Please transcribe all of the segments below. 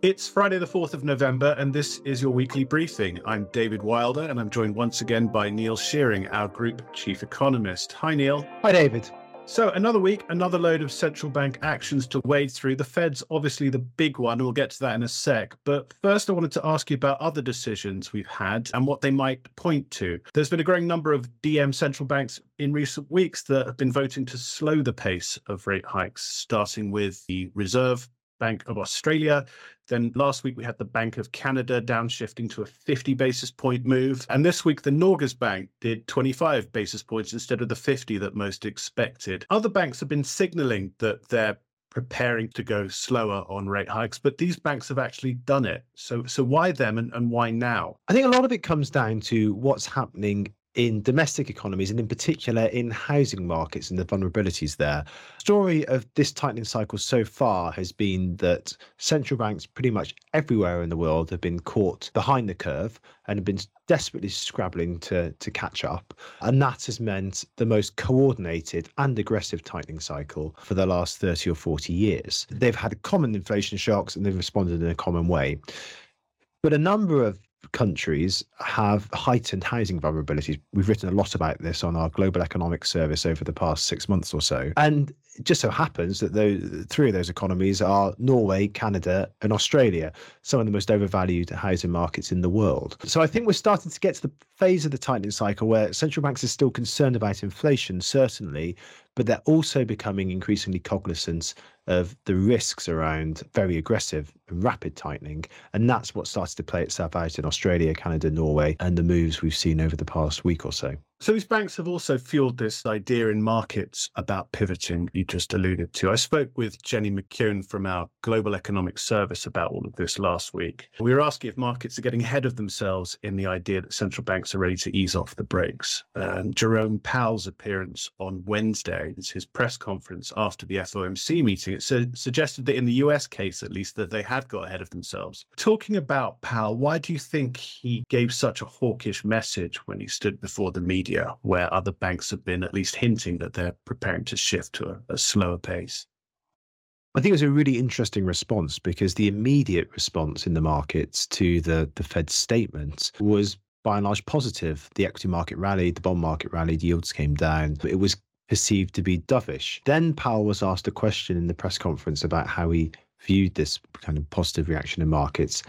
It's Friday, the 4th of November, and this is your weekly briefing. I'm David Wilder, and I'm joined once again by Neil Shearing, our group chief economist. Hi, Neil. Hi, David. So, another week, another load of central bank actions to wade through. The Fed's obviously the big one. We'll get to that in a sec. But first, I wanted to ask you about other decisions we've had and what they might point to. There's been a growing number of DM central banks in recent weeks that have been voting to slow the pace of rate hikes, starting with the Reserve Bank of Australia. Then last week we had the Bank of Canada downshifting to a 50 basis point move. And this week the Norges Bank did 25 basis points instead of the 50 that most expected. Other banks have been signaling that they're preparing to go slower on rate hikes, but these banks have actually done it. So so why them and, and why now? I think a lot of it comes down to what's happening in domestic economies and in particular in housing markets and the vulnerabilities there. Story of this tightening cycle so far has been that central banks pretty much everywhere in the world have been caught behind the curve and have been desperately scrabbling to to catch up and that has meant the most coordinated and aggressive tightening cycle for the last 30 or 40 years. They've had common inflation shocks and they've responded in a common way. But a number of countries have heightened housing vulnerabilities. We've written a lot about this on our global economic service over the past six months or so. And it just so happens that those three of those economies are Norway, Canada, and Australia, some of the most overvalued housing markets in the world. So I think we're starting to get to the phase of the tightening cycle where central banks are still concerned about inflation, certainly, but they're also becoming increasingly cognizant of the risks around very aggressive and rapid tightening. And that's what started to play itself out in Australia, Canada, Norway, and the moves we've seen over the past week or so. So these banks have also fueled this idea in markets about pivoting you just alluded to. I spoke with Jenny McKeown from our Global Economic Service about all of this last week. We were asking if markets are getting ahead of themselves in the idea that central banks are ready to ease off the brakes. And Jerome Powell's appearance on Wednesday, his press conference after the FOMC meeting, su- suggested that in the US case, at least, that they had got ahead of themselves. Talking about Powell, why do you think he gave such a hawkish message when he stood before the media? media, where other banks have been at least hinting that they're preparing to shift to a, a slower pace. I think it was a really interesting response because the immediate response in the markets to the, the Fed's statement was by and large positive. The equity market rallied, the bond market rallied, yields came down. It was perceived to be dovish. Then Powell was asked a question in the press conference about how he viewed this kind of positive reaction in markets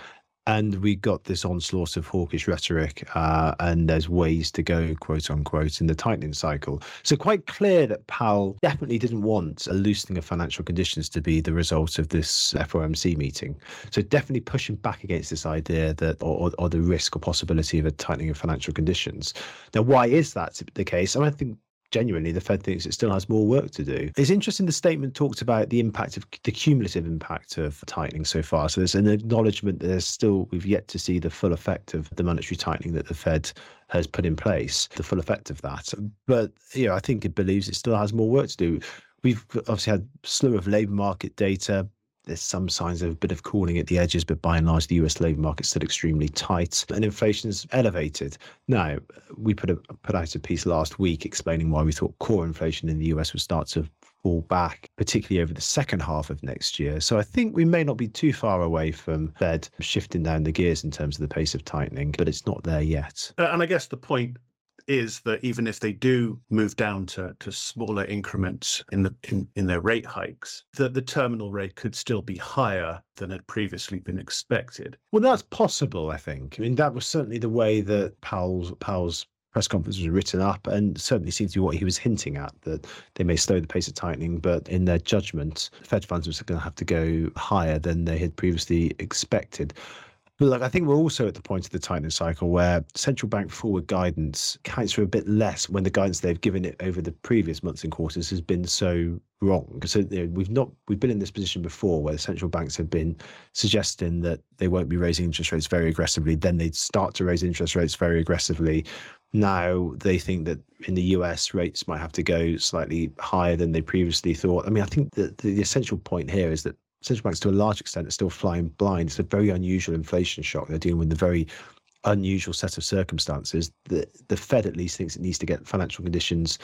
and we got this onslaught of hawkish rhetoric, uh, and there's ways to go, quote unquote, in the tightening cycle. So quite clear that Powell definitely didn't want a loosening of financial conditions to be the result of this FOMC meeting. So definitely pushing back against this idea that, or, or the risk or possibility of a tightening of financial conditions. Now, why is that the case? Mean, I think genuinely the Fed thinks it still has more work to do. It's interesting the statement talks about the impact of the cumulative impact of tightening so far. So there's an acknowledgement that there's still we've yet to see the full effect of the monetary tightening that the Fed has put in place, the full effect of that. But you know, I think it believes it still has more work to do. We've obviously had slew of labour market data, there's some signs of a bit of cooling at the edges, but by and large, the US labour market's still extremely tight and inflation's elevated. Now, we put a, put out a piece last week explaining why we thought core inflation in the US would start to fall back, particularly over the second half of next year. So I think we may not be too far away from Fed shifting down the gears in terms of the pace of tightening, but it's not there yet. And I guess the point is that even if they do move down to, to smaller increments in the in, in their rate hikes, that the terminal rate could still be higher than had previously been expected. Well, that's possible, I think. I mean, that was certainly the way that Powell's Powell's press conference was written up and certainly seems to be what he was hinting at that they may slow the pace of tightening but in their judgment fed funds was going to have to go higher than they had previously expected but look, I think we're also at the point of the tightening cycle where central bank forward guidance counts for a bit less when the guidance they've given it over the previous months and quarters has been so wrong. So you know, we've not we've been in this position before where the central banks have been suggesting that they won't be raising interest rates very aggressively, then they'd start to raise interest rates very aggressively. Now they think that in the US rates might have to go slightly higher than they previously thought. I mean, I think that the essential point here is that central banks, to a large extent, are still flying blind. It's a very unusual inflation shock. They're dealing with a very unusual set of circumstances. The the Fed at least thinks it needs to get financial conditions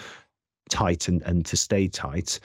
tight and, and to stay tight.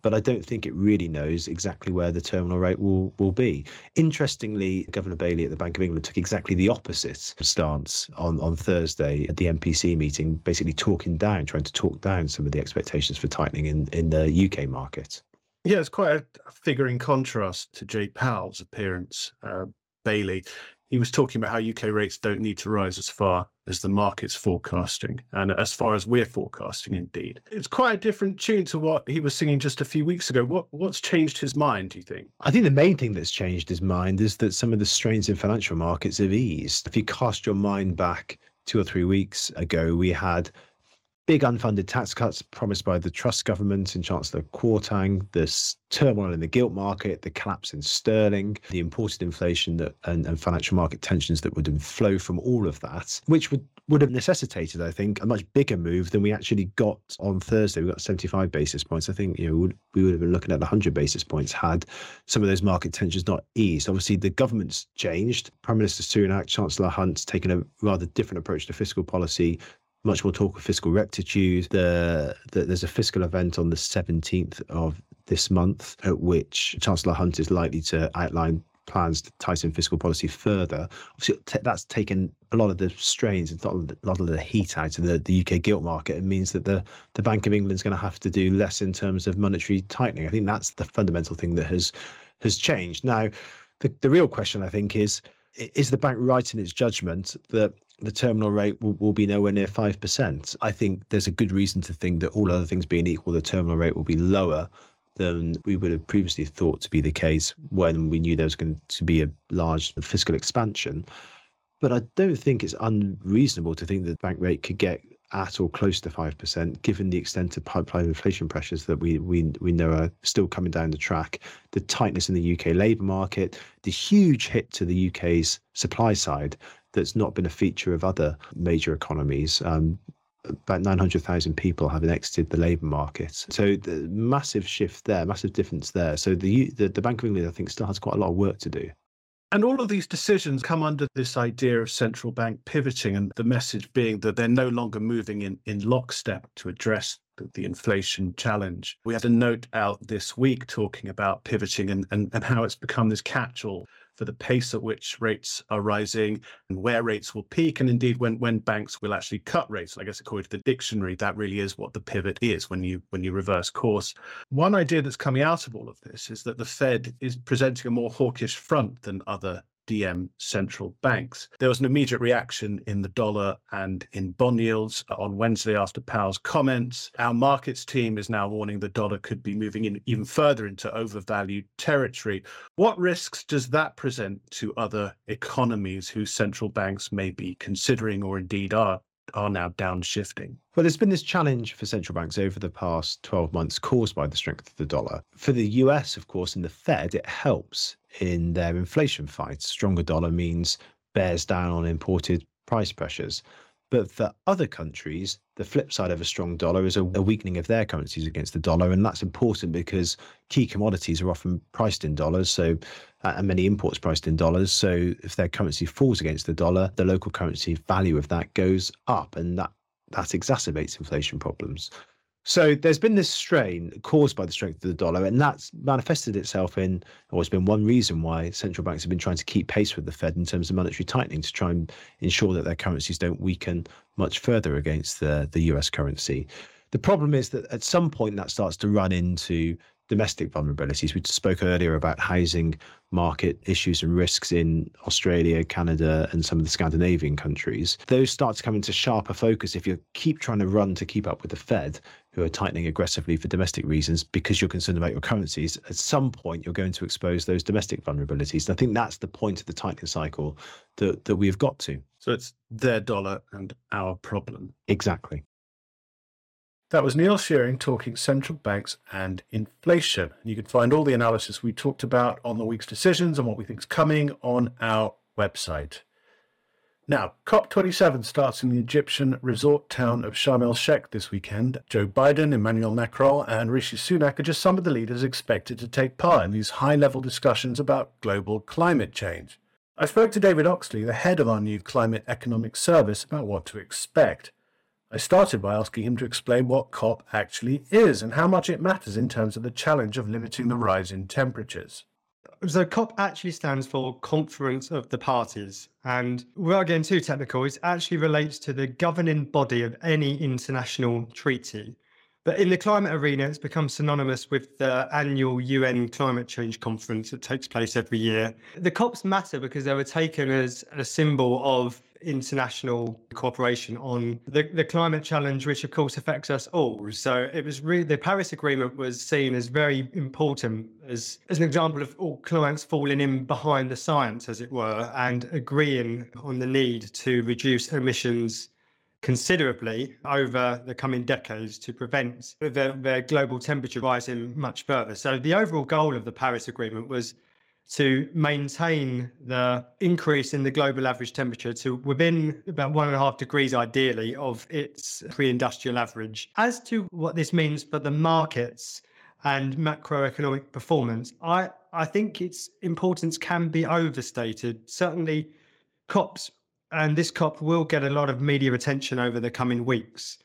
but I don't think it really knows exactly where the terminal rate will, will be. Interestingly, Governor Bailey at the Bank of England took exactly the opposite stance on, on Thursday at the MPC meeting, basically talking down, trying to talk down some of the expectations for tightening in, in the UK market. Yeah, it's quite a figure in contrast to Jay Powell's appearance. Uh, Bailey he was talking about how UK rates don't need to rise as far as the market's forecasting, and as far as we're forecasting, indeed. It's quite a different tune to what he was singing just a few weeks ago. What what's changed his mind? Do you think? I think the main thing that's changed his mind is that some of the strains in financial markets have eased. If you cast your mind back two or three weeks ago, we had big unfunded tax cuts promised by the Truss government and Chancellor Kwarteng, this turmoil in the gilt market, the collapse in sterling, the imported inflation that, and, and financial market tensions that would flow from all of that, which would would have necessitated, I think, a much bigger move than we actually got on Thursday. We got 75 basis points. I think you know we would have been looking at 100 basis points had some of those market tensions not eased. Obviously, the government's changed. Prime Minister Sunak, Chancellor Hunt's taken a rather different approach to fiscal policy much more talk of fiscal rectitude. The, the, there's a fiscal event on the 17th of this month at which Chancellor Hunt is likely to outline plans to tighten fiscal policy further. Obviously, that's taken a lot of the strains and a lot of the heat out of the, the UK gilt market. It means that the, the Bank of England is going to have to do less in terms of monetary tightening. I think that's the fundamental thing that has has changed. Now, the, the real question, I think, is is the bank right in its judgment that the terminal rate will, will be nowhere near 5%. I think there's a good reason to think that all other things being equal, the terminal rate will be lower than we would have previously thought to be the case when we knew there was going to be a large fiscal expansion. But I don't think it's unreasonable to think that the bank rate could get at or close to 5%, given the extent of pipeline inflation pressures that we, we, we know are still coming down the track, the tightness in the UK labour market, the huge hit to the UK's supply side that's not been a feature of other major economies. Um, about 900,000 people having exited the labour market. So the massive shift there, massive difference there. So the, the the Bank of England, I think, still has quite a lot of work to do. And all of these decisions come under this idea of central bank pivoting, and the message being that they're no longer moving in, in lockstep to address the, the inflation challenge. We had a note out this week talking about pivoting and, and, and how it's become this catch all for the pace at which rates are rising and where rates will peak, and indeed when when banks will actually cut rates. I guess according to the dictionary, that really is what the pivot is when you when you reverse course. One idea that's coming out of all of this is that the Fed is presenting a more hawkish front than other Central banks. There was an immediate reaction in the dollar and in bond yields on Wednesday after Powell's comments. Our markets team is now warning the dollar could be moving in even further into overvalued territory. What risks does that present to other economies whose central banks may be considering or indeed are are now downshifting? Well, there's been this challenge for central banks over the past 12 months caused by the strength of the dollar. For the US, of course, and the Fed, it helps in their inflation fight. Stronger dollar means bears down on imported price pressures. But for other countries, the flip side of a strong dollar is a, weakening of their currencies against the dollar. And that's important because key commodities are often priced in dollars. So, and many imports priced in dollars. So, if their currency falls against the dollar, the local currency value of that goes up. And that, that exacerbates inflation problems. So there's been this strain caused by the strength of the dollar, and that's manifested itself in, or has been one reason why central banks have been trying to keep pace with the Fed in terms of monetary tightening to try and ensure that their currencies don't weaken much further against the, the US currency. The problem is that at some point that starts to run into domestic vulnerabilities. We spoke earlier about housing market issues and risks in Australia, Canada, and some of the Scandinavian countries. Those start to come into sharper focus if you keep trying to run to keep up with the Fed, who are tightening aggressively for domestic reasons because you're concerned about your currencies. At some point, you're going to expose those domestic vulnerabilities. And I think that's the point of the tightening cycle that, that we've got to. So it's their dollar and our problem. Exactly. That was Neil Shearing talking central banks and inflation. You can find all the analysis we talked about on the week's decisions and what we think is coming on our website. Now, COP27 starts in the Egyptian resort town of Sharm el Sheikh this weekend. Joe Biden, Emmanuel Macron, and Rishi Sunak are just some of the leaders expected to take part in these high level discussions about global climate change. I spoke to David Oxley, the head of our new Climate Economic Service, about what to expect. I started by asking him to explain what COP actually is and how much it matters in terms of the challenge of limiting the rise in temperatures. So COP actually stands for Conference of the Parties. And without getting too technical, it actually relates to the governing body of any international treaty. But in the climate arena, it's become synonymous with the annual UN climate change conference that takes place every year. The COPs matter because they were taken as a symbol of international cooperation on the, the climate challenge, which of course affects us all. So it was really the Paris Agreement was seen as very important as, as an example of all clients falling in behind the science, as it were, and agreeing on the need to reduce emissions considerably over the coming decades to prevent the, the global temperature rising much further. So the overall goal of the Paris Agreement was to maintain the increase in the global average temperature to within about one and a half degrees, ideally, of its pre industrial average. As to what this means for the markets and macroeconomic performance, I, I think its importance can be overstated. Certainly, COPs and this COP will get a lot of media attention over the coming weeks.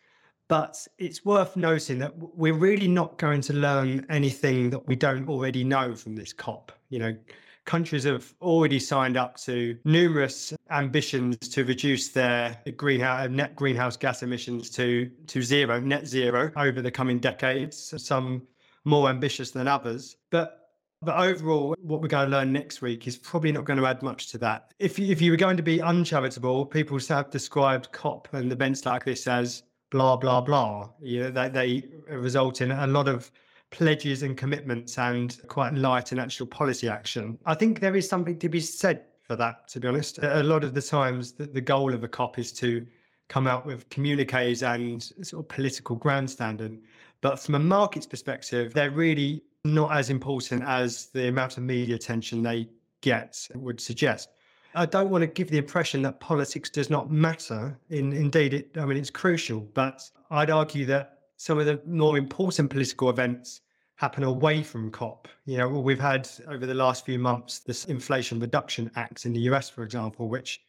But it's worth noting that we're really not going to learn anything that we don't already know from this COP. You know, countries have already signed up to numerous ambitions to reduce their greenhouse uh, net greenhouse gas emissions to to zero, net zero over the coming decades. Some more ambitious than others, but but overall, what we're going to learn next week is probably not going to add much to that. If if you were going to be uncharitable, people have described COP and events like this as blah blah blah. You know, they, they result in a lot of pledges and commitments and quite light and actual policy action. I think there is something to be said for that. To be honest, a lot of the times the, the goal of a COP is to come out with communiques and sort of political grandstanding. But from a market's perspective, they're really not as important as the amount of media attention they get would suggest. I don't want to give the impression that politics does not matter. In, indeed, it, I mean, it's crucial, but I'd argue that some of the more important political events happen away from COP. You know, we've had over the last few months this Inflation Reduction Act in the US, for example, which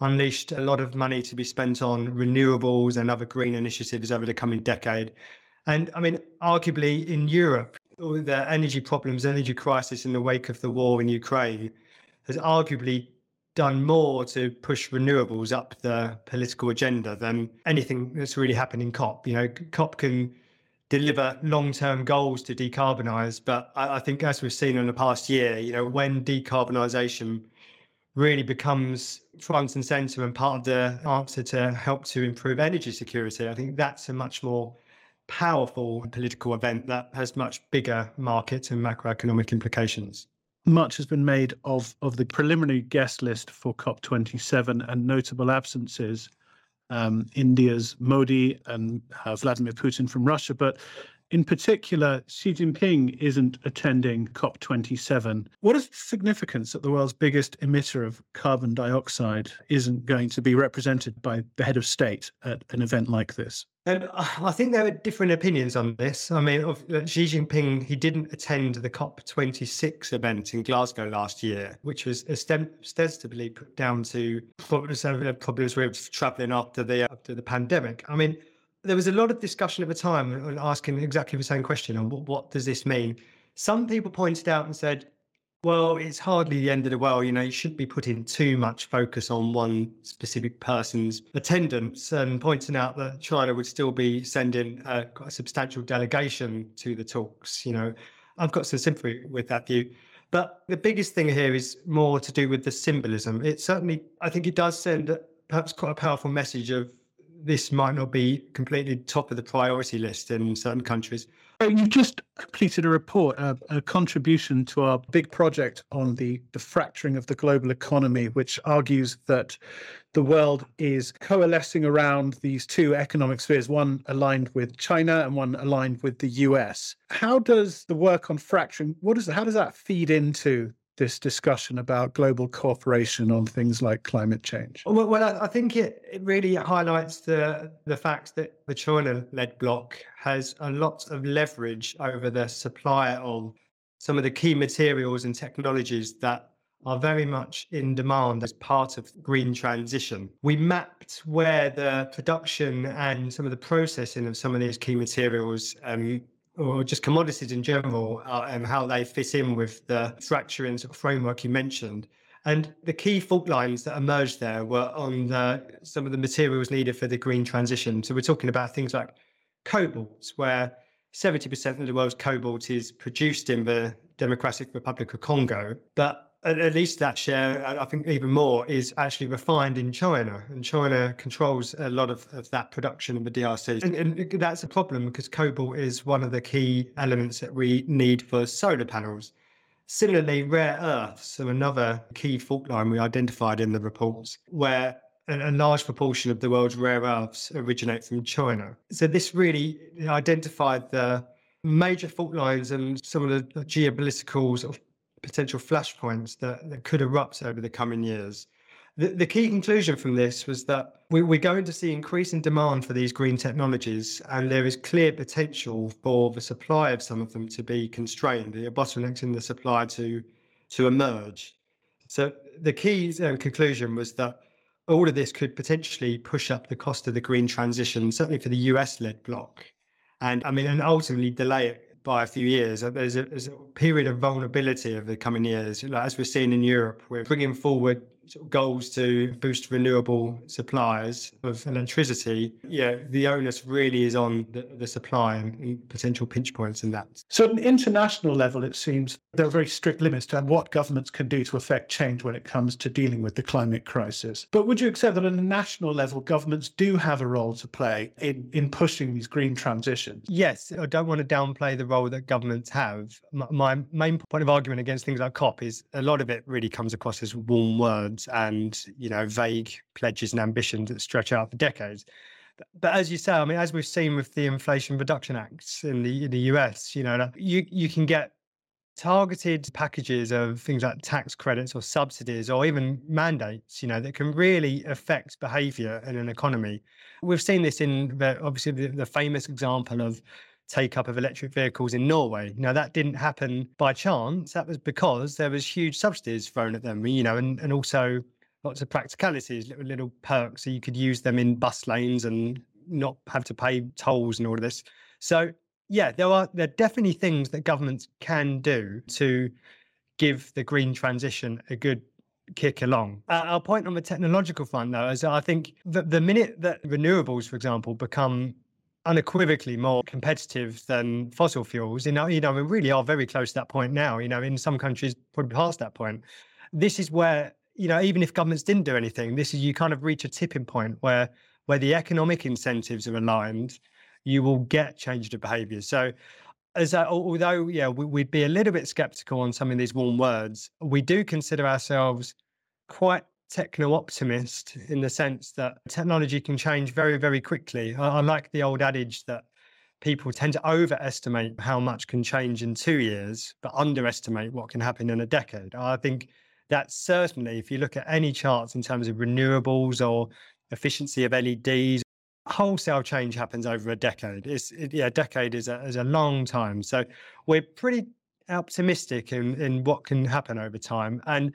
unleashed a lot of money to be spent on renewables and other green initiatives over the coming decade. And I mean, arguably in Europe, the energy problems, energy crisis in the wake of the war in Ukraine has arguably done more to push renewables up the political agenda than anything that's really happened in COP. You know, COP can deliver long-term goals to decarbonize, but I, I think as we've seen in the past year, you know, when decarbonisation really becomes front and centre and part of the answer to help to improve energy security, I think that's a much more powerful political event that has much bigger market and macroeconomic implications. Much has been made of, of the preliminary guest list for COP27 and notable absences. Um, India's Modi and uh, Vladimir Putin from Russia, but in particular, Xi Jinping isn't attending COP27. What is the significance that the world's biggest emitter of carbon dioxide isn't going to be represented by the head of state at an event like this? And uh, I think there are different opinions on this. I mean, of, uh, Xi Jinping, he didn't attend the COP26 event in Glasgow last year, which was ostensibly put down to uh, problems with travelling after the after the pandemic. I mean, there was a lot of discussion at the time uh, asking exactly the same question on what, what does this mean. Some people pointed out and said, well, it's hardly the end of the world. You know, you shouldn't be putting too much focus on one specific person's attendance and pointing out that China would still be sending uh, a, a substantial delegation to the talks. You know, I've got some sympathy with that view. But the biggest thing here is more to do with the symbolism. It certainly, I think it does send perhaps quite a powerful message of this might not be completely top of the priority list in certain countries. Uh, you've just completed a report, a, a, contribution to our big project on the, the fracturing of the global economy, which argues that the world is coalescing around these two economic spheres, one aligned with China and one aligned with the US. How does the work on fracturing, what is how does that feed into this discussion about global cooperation on things like climate change? Well, well I think it, it really highlights the the fact that the China-led bloc has a lot of leverage over the supply of some of the key materials and technologies that are very much in demand as part of green transition. We mapped where the production and some of the processing of some of these key materials um, or just commodities in general uh, and how they fit in with the fracturing sort of framework you mentioned. And the key fault lines that emerged there were on the, some of the materials needed for the green transition. So we're talking about things like cobalt, where 70% of the world's cobalt is produced in the Democratic Republic of Congo, but at least that share, I think even more, is actually refined in China. And China controls a lot of, of that production in the DRC. And, and, that's a problem because cobalt is one of the key elements that we need for solar panels. Similarly, rare earths are another key fault line we identified in the reports, where a, a large proportion of the world's rare earths originate from China. So this really identified the major fault lines and some of the geopolitical sort of potential flashpoints that, that could erupt over the coming years. The, the key conclusion from this was that we, we're going to see increasing demand for these green technologies, and there is clear potential for the supply of some of them to be constrained, the bottlenecks in the supply to to emerge. So the key uh, conclusion was that all of this could potentially push up the cost of the green transition, certainly for the US-led bloc, and I mean, and ultimately delay it by a few years. There's a, there's a period of vulnerability over the coming years. Like, as we're seeing in Europe, we're bringing forward sort of goals to boost renewable supplies of electricity, yeah, the onus really is on the, the supply and potential pinch points in that. So, at an international level, it seems there are very strict limits to what governments can do to affect change when it comes to dealing with the climate crisis. But would you accept that at a national level, governments do have a role to play in, in pushing these green transitions? Yes, I don't want to downplay the role that governments have. My, my main point of argument against things like COP is a lot of it really comes across as warm words and you know vague pledges and ambitions that stretch out for decades. But, but as you say, I mean, as we've seen with the Inflation Reduction Acts in the in the US, you know, you you can get targeted packages of things like tax credits or subsidies or even mandates, you know, that can really affect behavior in an economy. We've seen this in the, obviously the, the famous example of take up of electric vehicles in Norway. Now that didn't happen by chance. That was because there was huge subsidies thrown at them, you know, and, and also lots of practicalities, little, little perks, so you could use them in bus lanes and not have to pay tolls and all of this. So yeah, there are there are definitely things that governments can do to give the green transition a good kick along. Uh, our point on the technological front, though, is I think that the minute that renewables, for example, become unequivocally more competitive than fossil fuels. You know, you know, we really are very close to that point now. You know, in some countries, probably past that point. This is where you know, even if governments didn't do anything, this is you kind of reach a tipping point where where the economic incentives are aligned, you will get change of behaviour. So. As a, although, yeah, we, we'd be a little bit skeptical on some of these warm words, we do consider ourselves quite techno optimist in the sense that technology can change very, very quickly. I, I, like the old adage that people tend to overestimate how much can change in two years, but underestimate what can happen in a decade. I think that certainly, if you look at any charts in terms of renewables or efficiency of LEDs, wholesale change happens over a decade. It's it, yeah, a decade is a, is a long time. So we're pretty optimistic in, in what can happen over time. And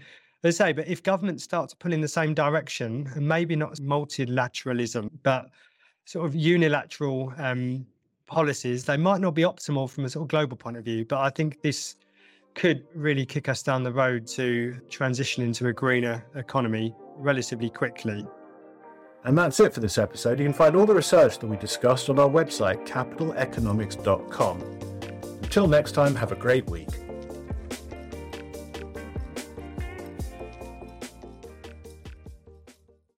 I say, but if governments start to pull in the same direction, and maybe not multilateralism, but sort of unilateral um, policies, they might not be optimal from a sort of global point of view. But I think this could really kick us down the road to transition into a greener economy relatively quickly. And that's it for this episode. You can find all the research that we discussed on our website, capitaleconomics.com. Until next time, have a great week.